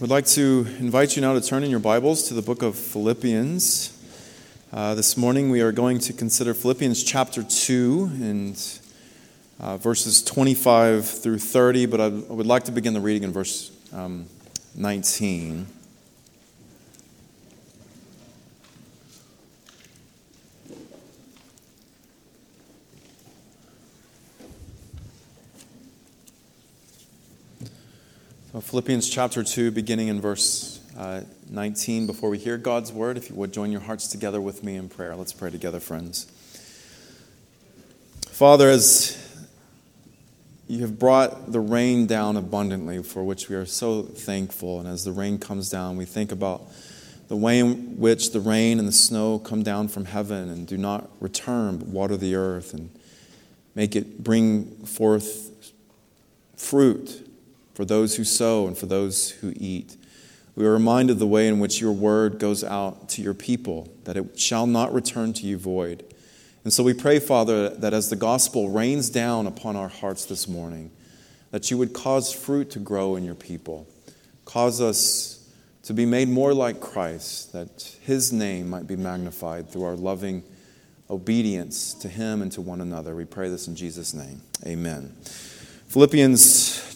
would like to invite you now to turn in your Bibles to the book of Philippians. Uh, this morning we are going to consider Philippians chapter 2 and uh, verses 25 through 30, but I would like to begin the reading in verse um, 19. Philippians chapter 2, beginning in verse uh, 19. Before we hear God's word, if you would join your hearts together with me in prayer. Let's pray together, friends. Father, as you have brought the rain down abundantly, for which we are so thankful, and as the rain comes down, we think about the way in which the rain and the snow come down from heaven and do not return but water the earth and make it bring forth fruit for those who sow and for those who eat. We are reminded of the way in which your word goes out to your people, that it shall not return to you void. And so we pray, Father, that as the gospel rains down upon our hearts this morning, that you would cause fruit to grow in your people. Cause us to be made more like Christ, that his name might be magnified through our loving obedience to him and to one another. We pray this in Jesus' name. Amen. Philippians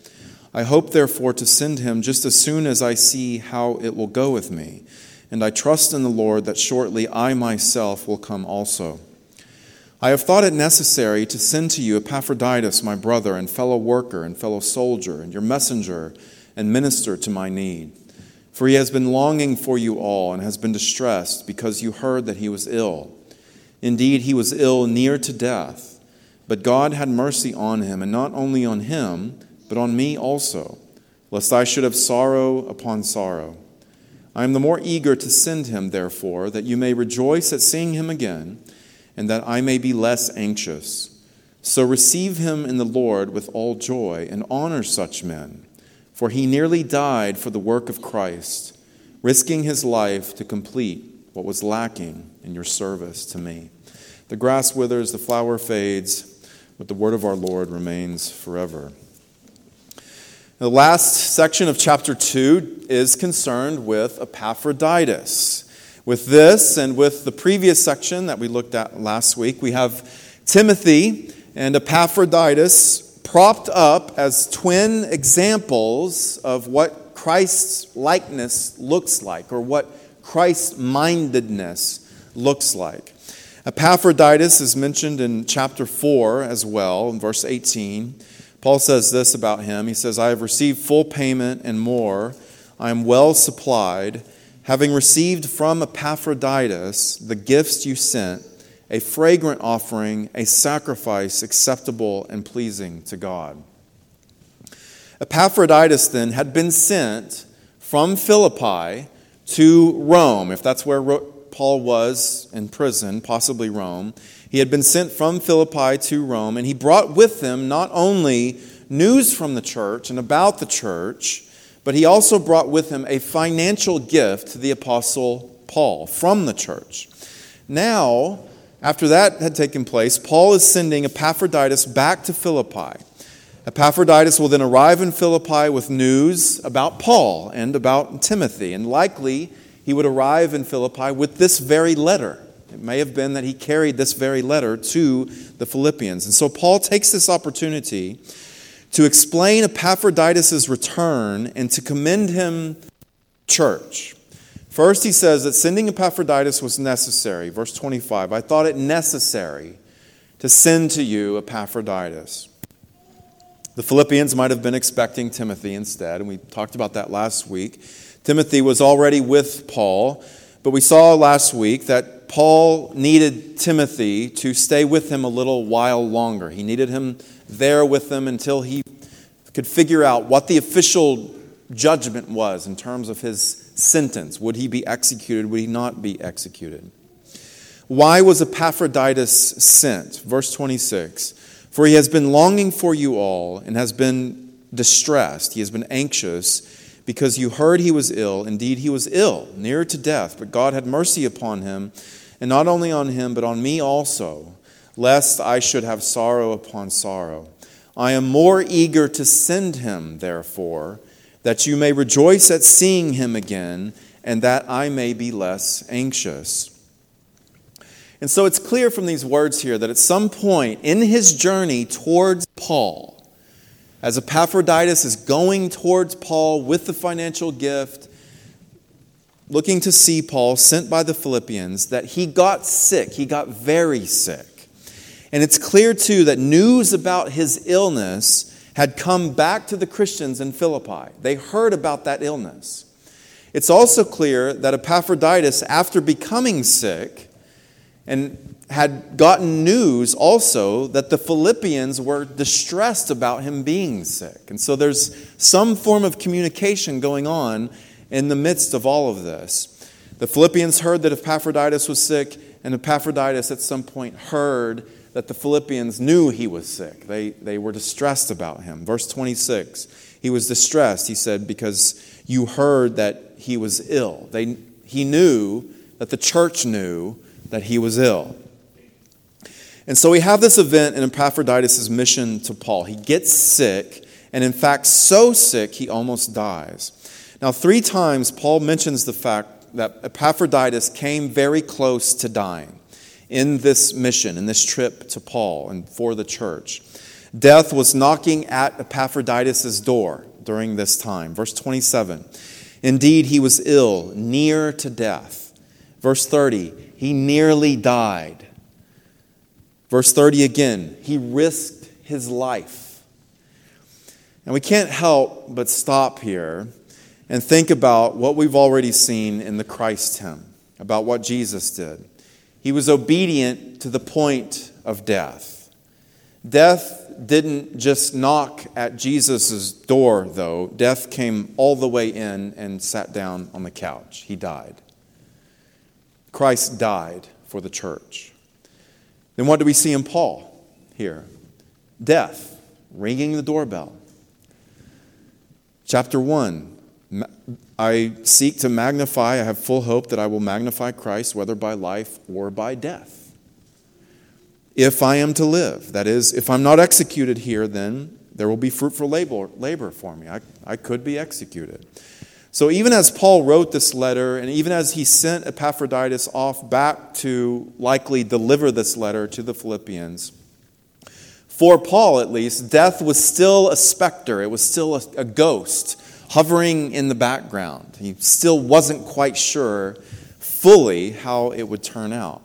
I hope, therefore, to send him just as soon as I see how it will go with me. And I trust in the Lord that shortly I myself will come also. I have thought it necessary to send to you Epaphroditus, my brother and fellow worker and fellow soldier, and your messenger and minister to my need. For he has been longing for you all and has been distressed because you heard that he was ill. Indeed, he was ill near to death. But God had mercy on him, and not only on him, but on me also, lest I should have sorrow upon sorrow. I am the more eager to send him, therefore, that you may rejoice at seeing him again, and that I may be less anxious. So receive him in the Lord with all joy, and honor such men, for he nearly died for the work of Christ, risking his life to complete what was lacking in your service to me. The grass withers, the flower fades, but the word of our Lord remains forever. The last section of chapter 2 is concerned with Epaphroditus. With this and with the previous section that we looked at last week, we have Timothy and Epaphroditus propped up as twin examples of what Christ's likeness looks like or what Christ mindedness looks like. Epaphroditus is mentioned in chapter 4 as well, in verse 18. Paul says this about him. He says, I have received full payment and more. I am well supplied, having received from Epaphroditus the gifts you sent, a fragrant offering, a sacrifice acceptable and pleasing to God. Epaphroditus then had been sent from Philippi to Rome, if that's where Paul was in prison, possibly Rome. He had been sent from Philippi to Rome, and he brought with him not only news from the church and about the church, but he also brought with him a financial gift to the apostle Paul from the church. Now, after that had taken place, Paul is sending Epaphroditus back to Philippi. Epaphroditus will then arrive in Philippi with news about Paul and about Timothy, and likely he would arrive in Philippi with this very letter. It may have been that he carried this very letter to the Philippians. And so Paul takes this opportunity to explain Epaphroditus' return and to commend him church. First, he says that sending Epaphroditus was necessary. Verse 25 I thought it necessary to send to you Epaphroditus. The Philippians might have been expecting Timothy instead, and we talked about that last week. Timothy was already with Paul, but we saw last week that Paul needed Timothy to stay with him a little while longer. He needed him there with them until he could figure out what the official judgment was in terms of his sentence. Would he be executed? Would he not be executed? Why was Epaphroditus sent? Verse 26 For he has been longing for you all and has been distressed. He has been anxious because you heard he was ill. Indeed, he was ill, near to death, but God had mercy upon him, and not only on him, but on me also, lest I should have sorrow upon sorrow. I am more eager to send him, therefore, that you may rejoice at seeing him again, and that I may be less anxious. And so it's clear from these words here that at some point in his journey towards Paul, as Epaphroditus is going towards Paul with the financial gift, looking to see Paul, sent by the Philippians, that he got sick. He got very sick. And it's clear, too, that news about his illness had come back to the Christians in Philippi. They heard about that illness. It's also clear that Epaphroditus, after becoming sick, and had gotten news also that the Philippians were distressed about him being sick. And so there's some form of communication going on in the midst of all of this. The Philippians heard that Epaphroditus was sick, and Epaphroditus at some point heard that the Philippians knew he was sick. They, they were distressed about him. Verse 26 he was distressed, he said, because you heard that he was ill. They, he knew that the church knew that he was ill. And so we have this event in Epaphroditus' mission to Paul. He gets sick, and in fact, so sick he almost dies. Now, three times Paul mentions the fact that Epaphroditus came very close to dying in this mission, in this trip to Paul and for the church. Death was knocking at Epaphroditus' door during this time. Verse 27 Indeed, he was ill, near to death. Verse 30 He nearly died. Verse 30 again, he risked his life. And we can't help but stop here and think about what we've already seen in the Christ hymn, about what Jesus did. He was obedient to the point of death. Death didn't just knock at Jesus' door, though. Death came all the way in and sat down on the couch. He died. Christ died for the church. Then what do we see in Paul here? Death, ringing the doorbell. Chapter 1 I seek to magnify, I have full hope that I will magnify Christ, whether by life or by death. If I am to live, that is, if I'm not executed here, then there will be fruitful labor, labor for me. I, I could be executed. So, even as Paul wrote this letter, and even as he sent Epaphroditus off back to likely deliver this letter to the Philippians, for Paul at least, death was still a specter, it was still a, a ghost hovering in the background. He still wasn't quite sure fully how it would turn out.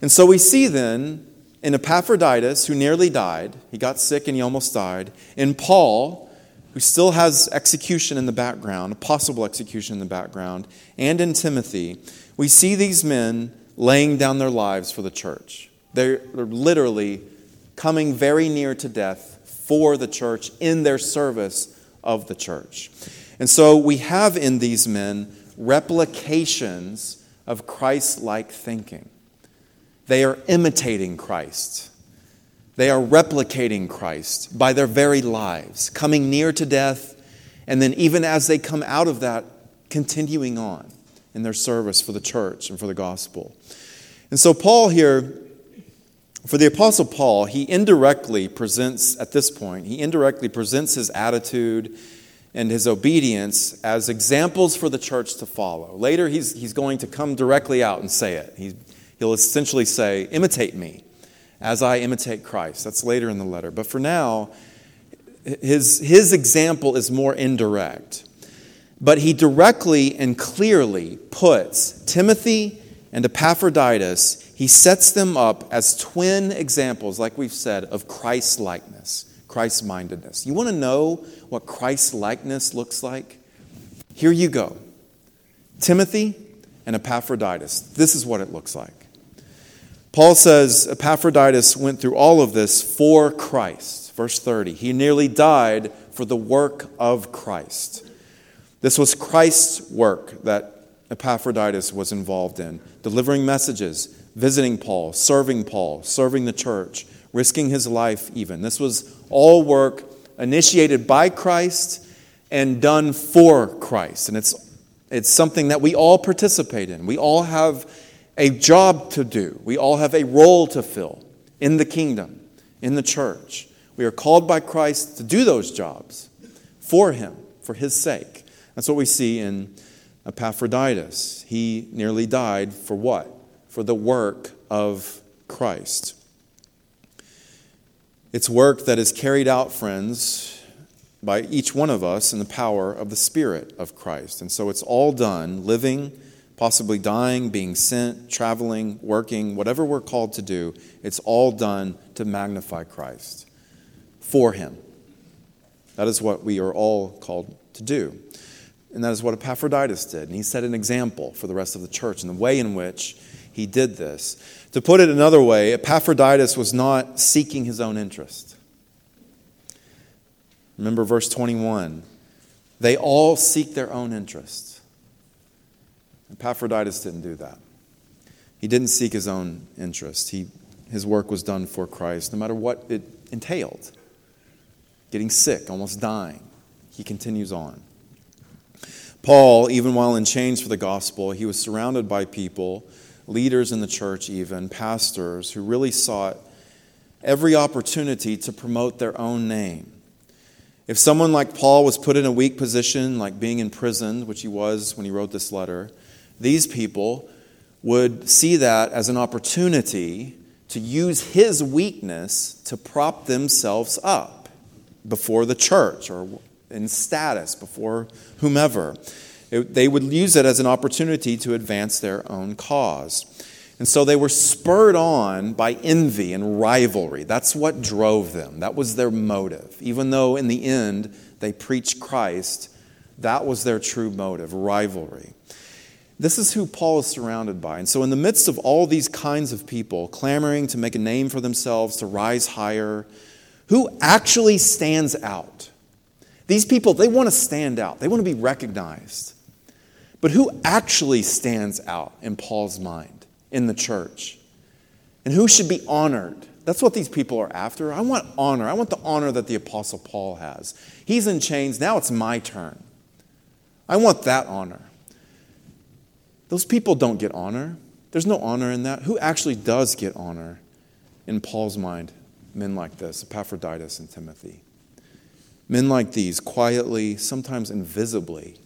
And so we see then in Epaphroditus, who nearly died, he got sick and he almost died, in Paul, who still has execution in the background, a possible execution in the background, and in Timothy, we see these men laying down their lives for the church. They're, they're literally coming very near to death for the church in their service of the church. And so we have in these men replications of Christ like thinking. They are imitating Christ. They are replicating Christ by their very lives, coming near to death, and then even as they come out of that, continuing on in their service for the church and for the gospel. And so, Paul here, for the Apostle Paul, he indirectly presents, at this point, he indirectly presents his attitude and his obedience as examples for the church to follow. Later, he's, he's going to come directly out and say it. He, he'll essentially say, Imitate me as I imitate Christ. That's later in the letter. But for now, his, his example is more indirect. But he directly and clearly puts Timothy and Epaphroditus, he sets them up as twin examples, like we've said, of Christ likeness, Christ mindedness. You want to know what Christ likeness looks like? Here you go Timothy and Epaphroditus. This is what it looks like. Paul says Epaphroditus went through all of this for Christ. Verse 30. He nearly died for the work of Christ. This was Christ's work that Epaphroditus was involved in delivering messages, visiting Paul, serving Paul, serving the church, risking his life, even. This was all work initiated by Christ and done for Christ. And it's, it's something that we all participate in. We all have a job to do, we all have a role to fill in the kingdom, in the church. We are called by Christ to do those jobs for Him, for His sake. That's what we see in Epaphroditus. He nearly died for what? For the work of Christ. It's work that is carried out, friends, by each one of us in the power of the Spirit of Christ. And so it's all done, living, possibly dying, being sent, traveling, working, whatever we're called to do, it's all done to magnify Christ for Him. That is what we are all called to do. And that is what Epaphroditus did. And he set an example for the rest of the church in the way in which he did this. To put it another way, Epaphroditus was not seeking his own interest. Remember verse 21 they all seek their own interest. Epaphroditus didn't do that. He didn't seek his own interest. He, his work was done for Christ, no matter what it entailed. Getting sick, almost dying. He continues on. Paul, even while in chains for the gospel, he was surrounded by people, leaders in the church, even pastors, who really sought every opportunity to promote their own name. If someone like Paul was put in a weak position, like being imprisoned, which he was when he wrote this letter, these people would see that as an opportunity to use his weakness to prop themselves up before the church or in status before whomever. It, they would use it as an opportunity to advance their own cause. And so they were spurred on by envy and rivalry. That's what drove them. That was their motive. Even though in the end they preached Christ, that was their true motive rivalry. This is who Paul is surrounded by. And so, in the midst of all these kinds of people clamoring to make a name for themselves, to rise higher, who actually stands out? These people, they want to stand out, they want to be recognized. But who actually stands out in Paul's mind in the church? And who should be honored? That's what these people are after. I want honor. I want the honor that the Apostle Paul has. He's in chains. Now it's my turn. I want that honor. Those people don't get honor. There's no honor in that. Who actually does get honor in Paul's mind? Men like this, Epaphroditus and Timothy. Men like these, quietly, sometimes invisibly,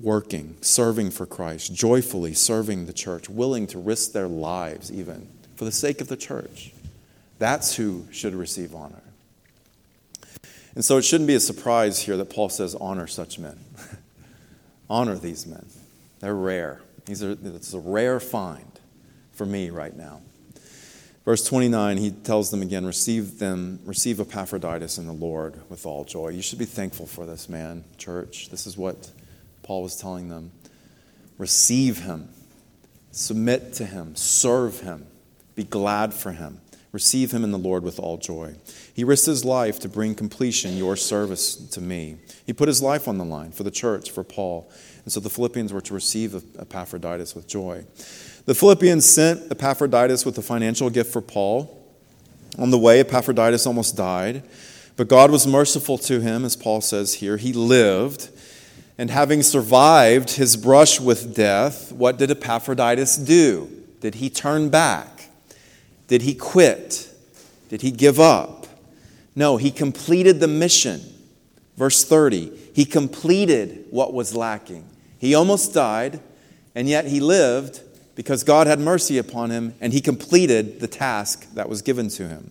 working, serving for Christ, joyfully serving the church, willing to risk their lives even for the sake of the church. That's who should receive honor. And so it shouldn't be a surprise here that Paul says, honor such men. honor these men. They're rare. These are, it's a rare find for me right now. Verse 29, he tells them again, receive them, receive Epaphroditus in the Lord with all joy. You should be thankful for this man, church. This is what Paul was telling them. Receive him, submit to him, serve him, be glad for him. Receive him in the Lord with all joy. He risked his life to bring completion your service to me. He put his life on the line for the church, for Paul. And so the Philippians were to receive Epaphroditus with joy. The Philippians sent Epaphroditus with a financial gift for Paul. On the way, Epaphroditus almost died, but God was merciful to him, as Paul says here. He lived, and having survived his brush with death, what did Epaphroditus do? Did he turn back? Did he quit? Did he give up? No, he completed the mission. Verse 30 he completed what was lacking. He almost died, and yet he lived because God had mercy upon him, and he completed the task that was given to him.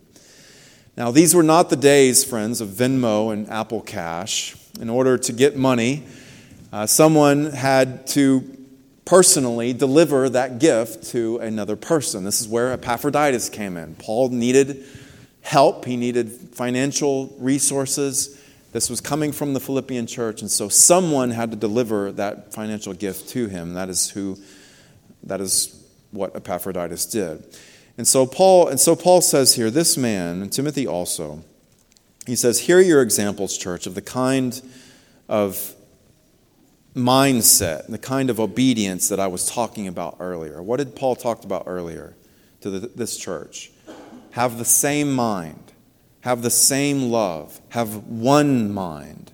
Now, these were not the days, friends, of Venmo and Apple Cash. In order to get money, uh, someone had to personally deliver that gift to another person. This is where Epaphroditus came in. Paul needed help, he needed financial resources. This was coming from the Philippian church, and so someone had to deliver that financial gift to him. That is who that is what Epaphroditus did. And so Paul and so Paul says here, this man, and Timothy also, he says, Here are your examples, church, of the kind of mindset, and the kind of obedience that I was talking about earlier. What did Paul talk about earlier to the, this church? Have the same mind, have the same love, have one mind.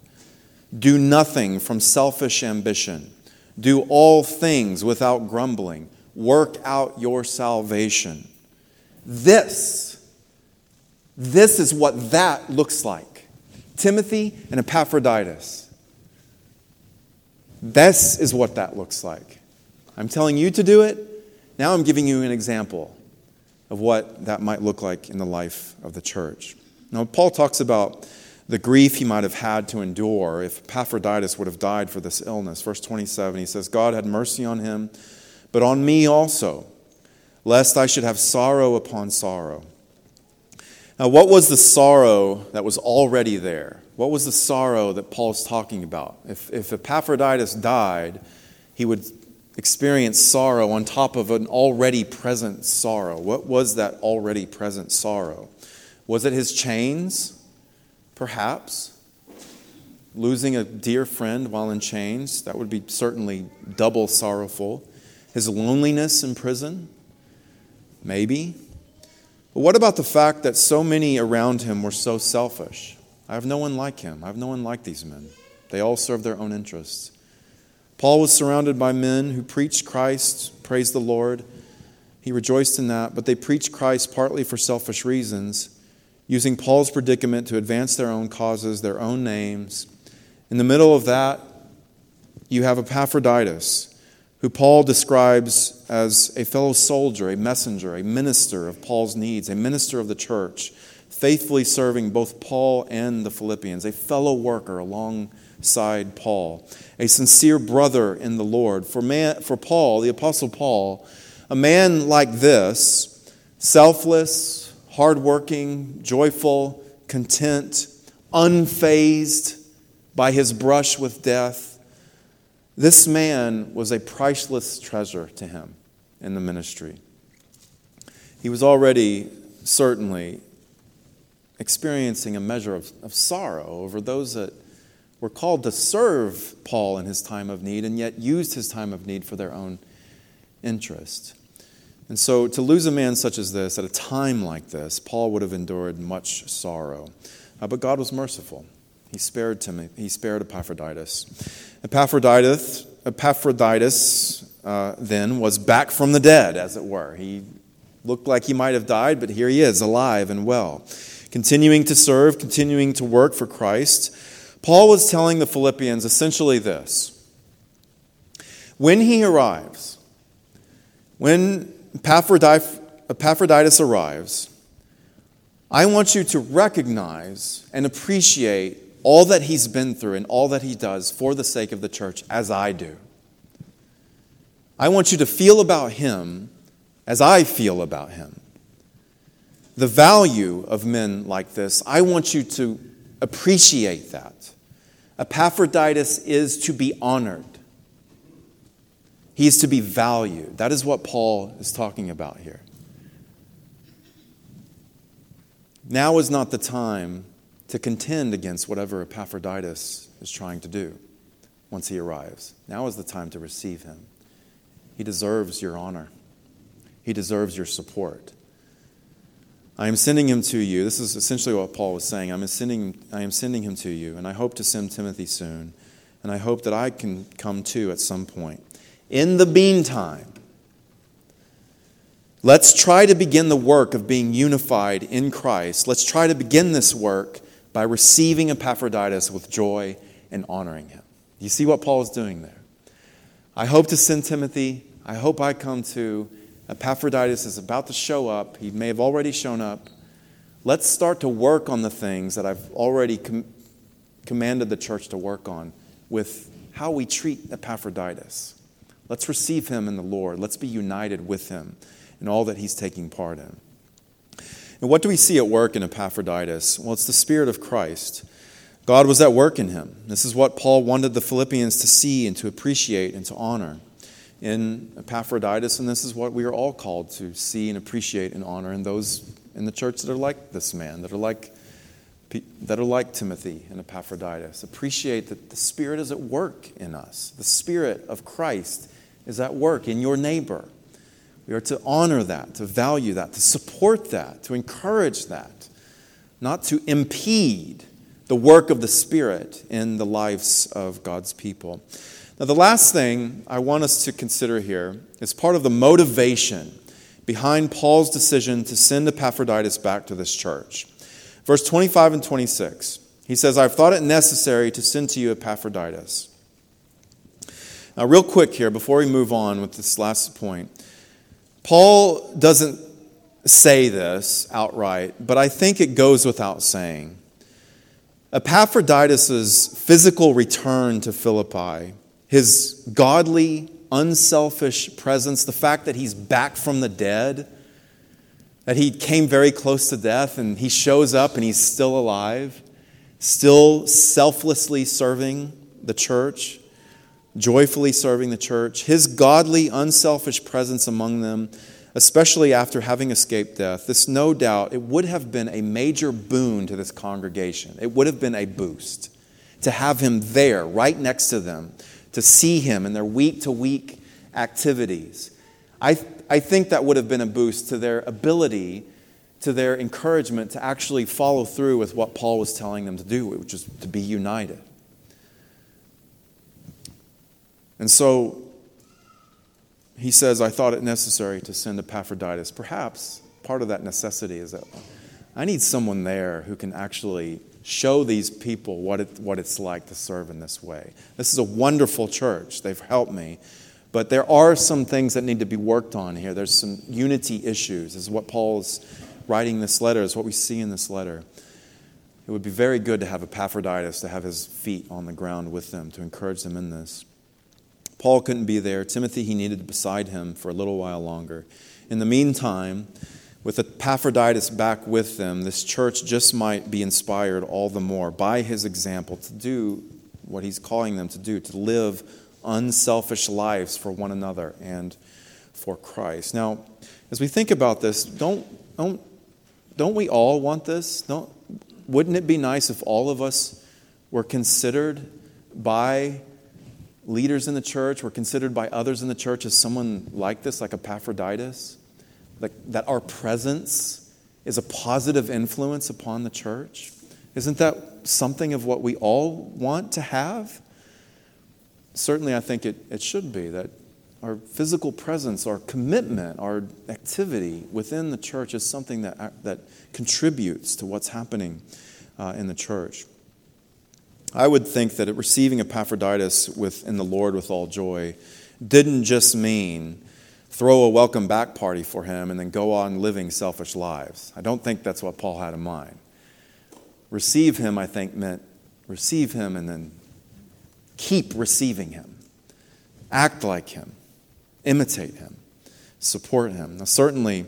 Do nothing from selfish ambition. Do all things without grumbling. Work out your salvation. This, this is what that looks like. Timothy and Epaphroditus. This is what that looks like. I'm telling you to do it. Now I'm giving you an example of what that might look like in the life of the church. Now, Paul talks about the grief he might have had to endure if Epaphroditus would have died for this illness. Verse 27, he says, God had mercy on him, but on me also, lest I should have sorrow upon sorrow. Now, what was the sorrow that was already there? What was the sorrow that Paul's talking about? If, if Epaphroditus died, he would experience sorrow on top of an already present sorrow. What was that already present sorrow? Was it his chains? Perhaps. Losing a dear friend while in chains, that would be certainly double sorrowful. His loneliness in prison? Maybe. But what about the fact that so many around him were so selfish? I have no one like him. I have no one like these men. They all serve their own interests. Paul was surrounded by men who preached Christ, praised the Lord. He rejoiced in that, but they preached Christ partly for selfish reasons, using Paul's predicament to advance their own causes, their own names. In the middle of that, you have Epaphroditus, who Paul describes as a fellow soldier, a messenger, a minister of Paul's needs, a minister of the church faithfully serving both Paul and the Philippians, a fellow worker alongside Paul, a sincere brother in the Lord. For, man, for Paul, the Apostle Paul, a man like this, selfless, hardworking, joyful, content, unfazed by his brush with death, this man was a priceless treasure to him in the ministry. He was already certainly experiencing a measure of, of sorrow over those that were called to serve Paul in his time of need and yet used his time of need for their own interest. And so, to lose a man such as this at a time like this, Paul would have endured much sorrow. Uh, but God was merciful. He spared Timothy, he spared Epaphroditus. Epaphroditus, Epaphroditus uh, then was back from the dead, as it were. He looked like he might have died, but here he is, alive and well continuing to serve, continuing to work for Christ, Paul was telling the Philippians essentially this When he arrives, when Epaphroditus arrives, I want you to recognize and appreciate all that he's been through and all that he does for the sake of the church, as I do. I want you to feel about him as I feel about him the value of men like this, I want you to appreciate that. Epaphroditus is to be honored. He is to be valued. That is what Paul is talking about here. Now is not the time to contend against whatever Epaphroditus is trying to do once he arrives. Now is the time to receive him. He deserves your honor, he deserves your support. I am sending him to you. This is essentially what Paul was saying. I'm sending, I am sending him to you, and I hope to send Timothy soon. And I hope that I can come too at some point. In the meantime, let's try to begin the work of being unified in Christ. Let's try to begin this work by receiving Epaphroditus with joy and honoring him. You see what Paul is doing there? I hope to send Timothy. I hope I come too. Epaphroditus is about to show up. He may have already shown up. Let's start to work on the things that I've already com- commanded the church to work on with how we treat Epaphroditus. Let's receive him in the Lord. Let's be united with him in all that he's taking part in. And what do we see at work in Epaphroditus? Well, it's the Spirit of Christ. God was at work in him. This is what Paul wanted the Philippians to see and to appreciate and to honor in Epaphroditus, and this is what we are all called to see and appreciate and honor in those in the church that are like this man, that are like that are like Timothy and Epaphroditus. Appreciate that the Spirit is at work in us. The Spirit of Christ is at work in your neighbor. We are to honor that, to value that, to support that, to encourage that, not to impede the work of the Spirit in the lives of God's people. Now, the last thing I want us to consider here is part of the motivation behind Paul's decision to send Epaphroditus back to this church. Verse 25 and 26, he says, I've thought it necessary to send to you Epaphroditus. Now, real quick here, before we move on with this last point, Paul doesn't say this outright, but I think it goes without saying. Epaphroditus' physical return to Philippi, his godly, unselfish presence, the fact that he's back from the dead, that he came very close to death and he shows up and he's still alive, still selflessly serving the church, joyfully serving the church. His godly, unselfish presence among them, especially after having escaped death, this no doubt, it would have been a major boon to this congregation. It would have been a boost to have him there, right next to them, to see him in their week to week activities. I I think that would have been a boost to their ability, to their encouragement to actually follow through with what Paul was telling them to do, which is to be united. And so he says, I thought it necessary to send Epaphroditus. Perhaps part of that necessity is that I need someone there who can actually show these people what, it, what it's like to serve in this way. This is a wonderful church. They've helped me. But there are some things that need to be worked on here. There's some unity issues, this is what Paul's writing this letter, is what we see in this letter. It would be very good to have Epaphroditus, to have his feet on the ground with them, to encourage them in this. Paul couldn't be there. Timothy, he needed beside him for a little while longer. In the meantime, with Epaphroditus back with them, this church just might be inspired all the more by his example to do what he's calling them to do, to live unselfish lives for one another and for Christ. Now, as we think about this, don't, don't, don't we all want this? Don't, wouldn't it be nice if all of us were considered by leaders in the church, were considered by others in the church as someone like this, like Epaphroditus? Like, that our presence is a positive influence upon the church? Isn't that something of what we all want to have? certainly I think it, it should be that our physical presence, our commitment, our activity within the church is something that, that contributes to what's happening uh, in the church. I would think that receiving Epaphroditus with, in the Lord with all joy didn't just mean throw a welcome back party for him and then go on living selfish lives. I don't think that's what Paul had in mind. Receive him, I think, meant receive him and then Keep receiving him. Act like him. Imitate him. Support him. Now, certainly,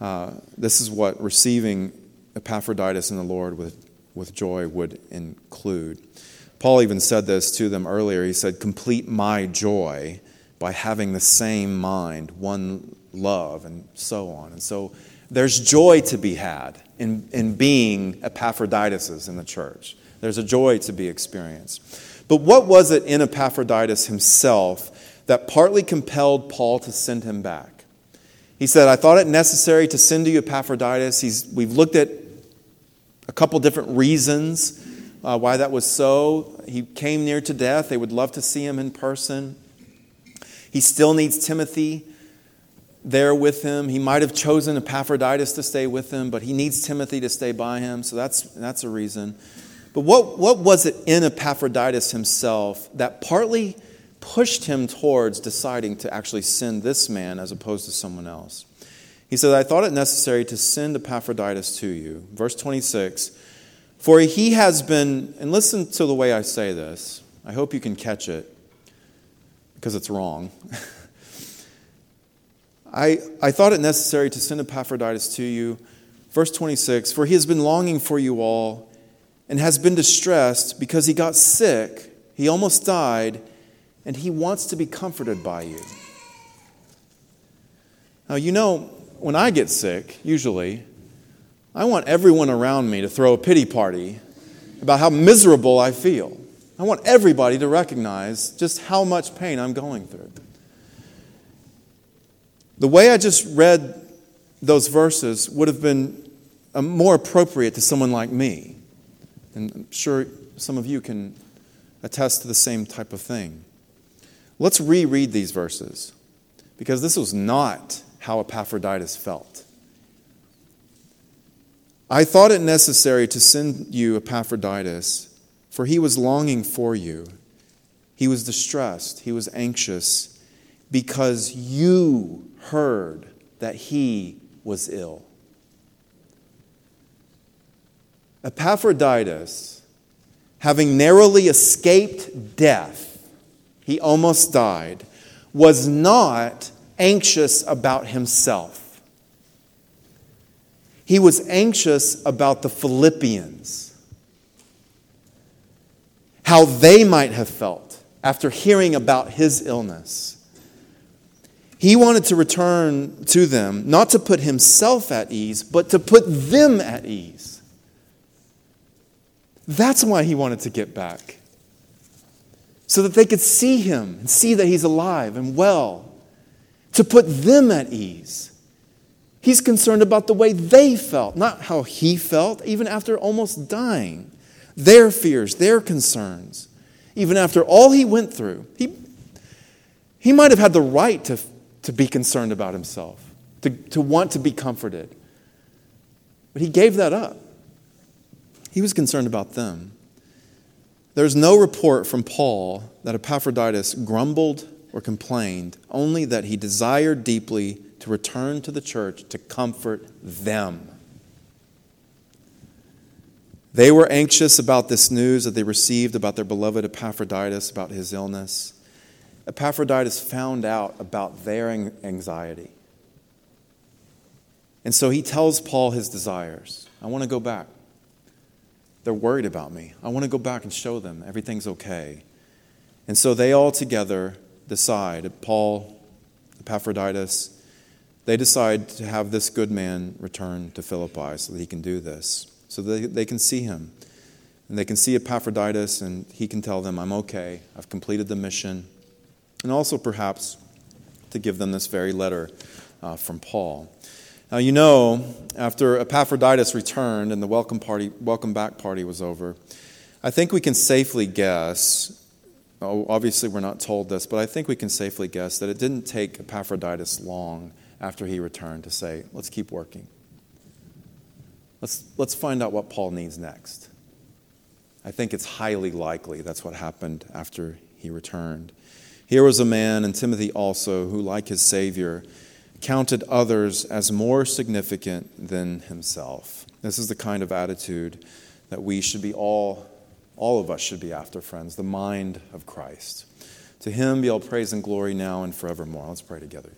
uh, this is what receiving Epaphroditus in the Lord with, with joy would include. Paul even said this to them earlier. He said, Complete my joy by having the same mind, one love, and so on. And so there's joy to be had in, in being Epaphroditus in the church. There's a joy to be experienced. But what was it in Epaphroditus himself that partly compelled Paul to send him back? He said, I thought it necessary to send to you Epaphroditus. He's, we've looked at a couple different reasons uh, why that was so. He came near to death. They would love to see him in person. He still needs Timothy there with him. He might have chosen Epaphroditus to stay with him, but he needs Timothy to stay by him. So that's, that's a reason. But what, what was it in Epaphroditus himself that partly pushed him towards deciding to actually send this man as opposed to someone else? He said, I thought it necessary to send Epaphroditus to you. Verse 26 For he has been, and listen to the way I say this, I hope you can catch it because it's wrong. I, I thought it necessary to send Epaphroditus to you. Verse 26 For he has been longing for you all and has been distressed because he got sick, he almost died, and he wants to be comforted by you. Now, you know, when I get sick, usually, I want everyone around me to throw a pity party about how miserable I feel. I want everybody to recognize just how much pain I'm going through. The way I just read those verses would have been uh, more appropriate to someone like me. And I'm sure some of you can attest to the same type of thing. Let's reread these verses because this was not how Epaphroditus felt. I thought it necessary to send you Epaphroditus, for he was longing for you. He was distressed, he was anxious, because you heard that he was ill. Epaphroditus, having narrowly escaped death, he almost died, was not anxious about himself. He was anxious about the Philippians, how they might have felt after hearing about his illness. He wanted to return to them, not to put himself at ease, but to put them at ease. That's why he wanted to get back. So that they could see him and see that he's alive and well, to put them at ease. He's concerned about the way they felt, not how he felt, even after almost dying. Their fears, their concerns. Even after all he went through, he, he might have had the right to, to be concerned about himself, to, to want to be comforted. But he gave that up. He was concerned about them. There's no report from Paul that Epaphroditus grumbled or complained, only that he desired deeply to return to the church to comfort them. They were anxious about this news that they received about their beloved Epaphroditus, about his illness. Epaphroditus found out about their anxiety. And so he tells Paul his desires. I want to go back. They're worried about me. I want to go back and show them everything's okay. And so they all together decide, Paul, Epaphroditus, they decide to have this good man return to Philippi so that he can do this, so that they can see him. And they can see Epaphroditus, and he can tell them, I'm okay. I've completed the mission. And also, perhaps, to give them this very letter uh, from Paul. Now, you know, after Epaphroditus returned and the welcome, party, welcome back party was over, I think we can safely guess, oh, obviously we're not told this, but I think we can safely guess that it didn't take Epaphroditus long after he returned to say, let's keep working. Let's, let's find out what Paul needs next. I think it's highly likely that's what happened after he returned. Here was a man, and Timothy also, who, like his Savior, counted others as more significant than himself. This is the kind of attitude that we should be all, all of us should be after, friends, the mind of Christ. To him be all praise and glory now and forevermore. Let's pray together.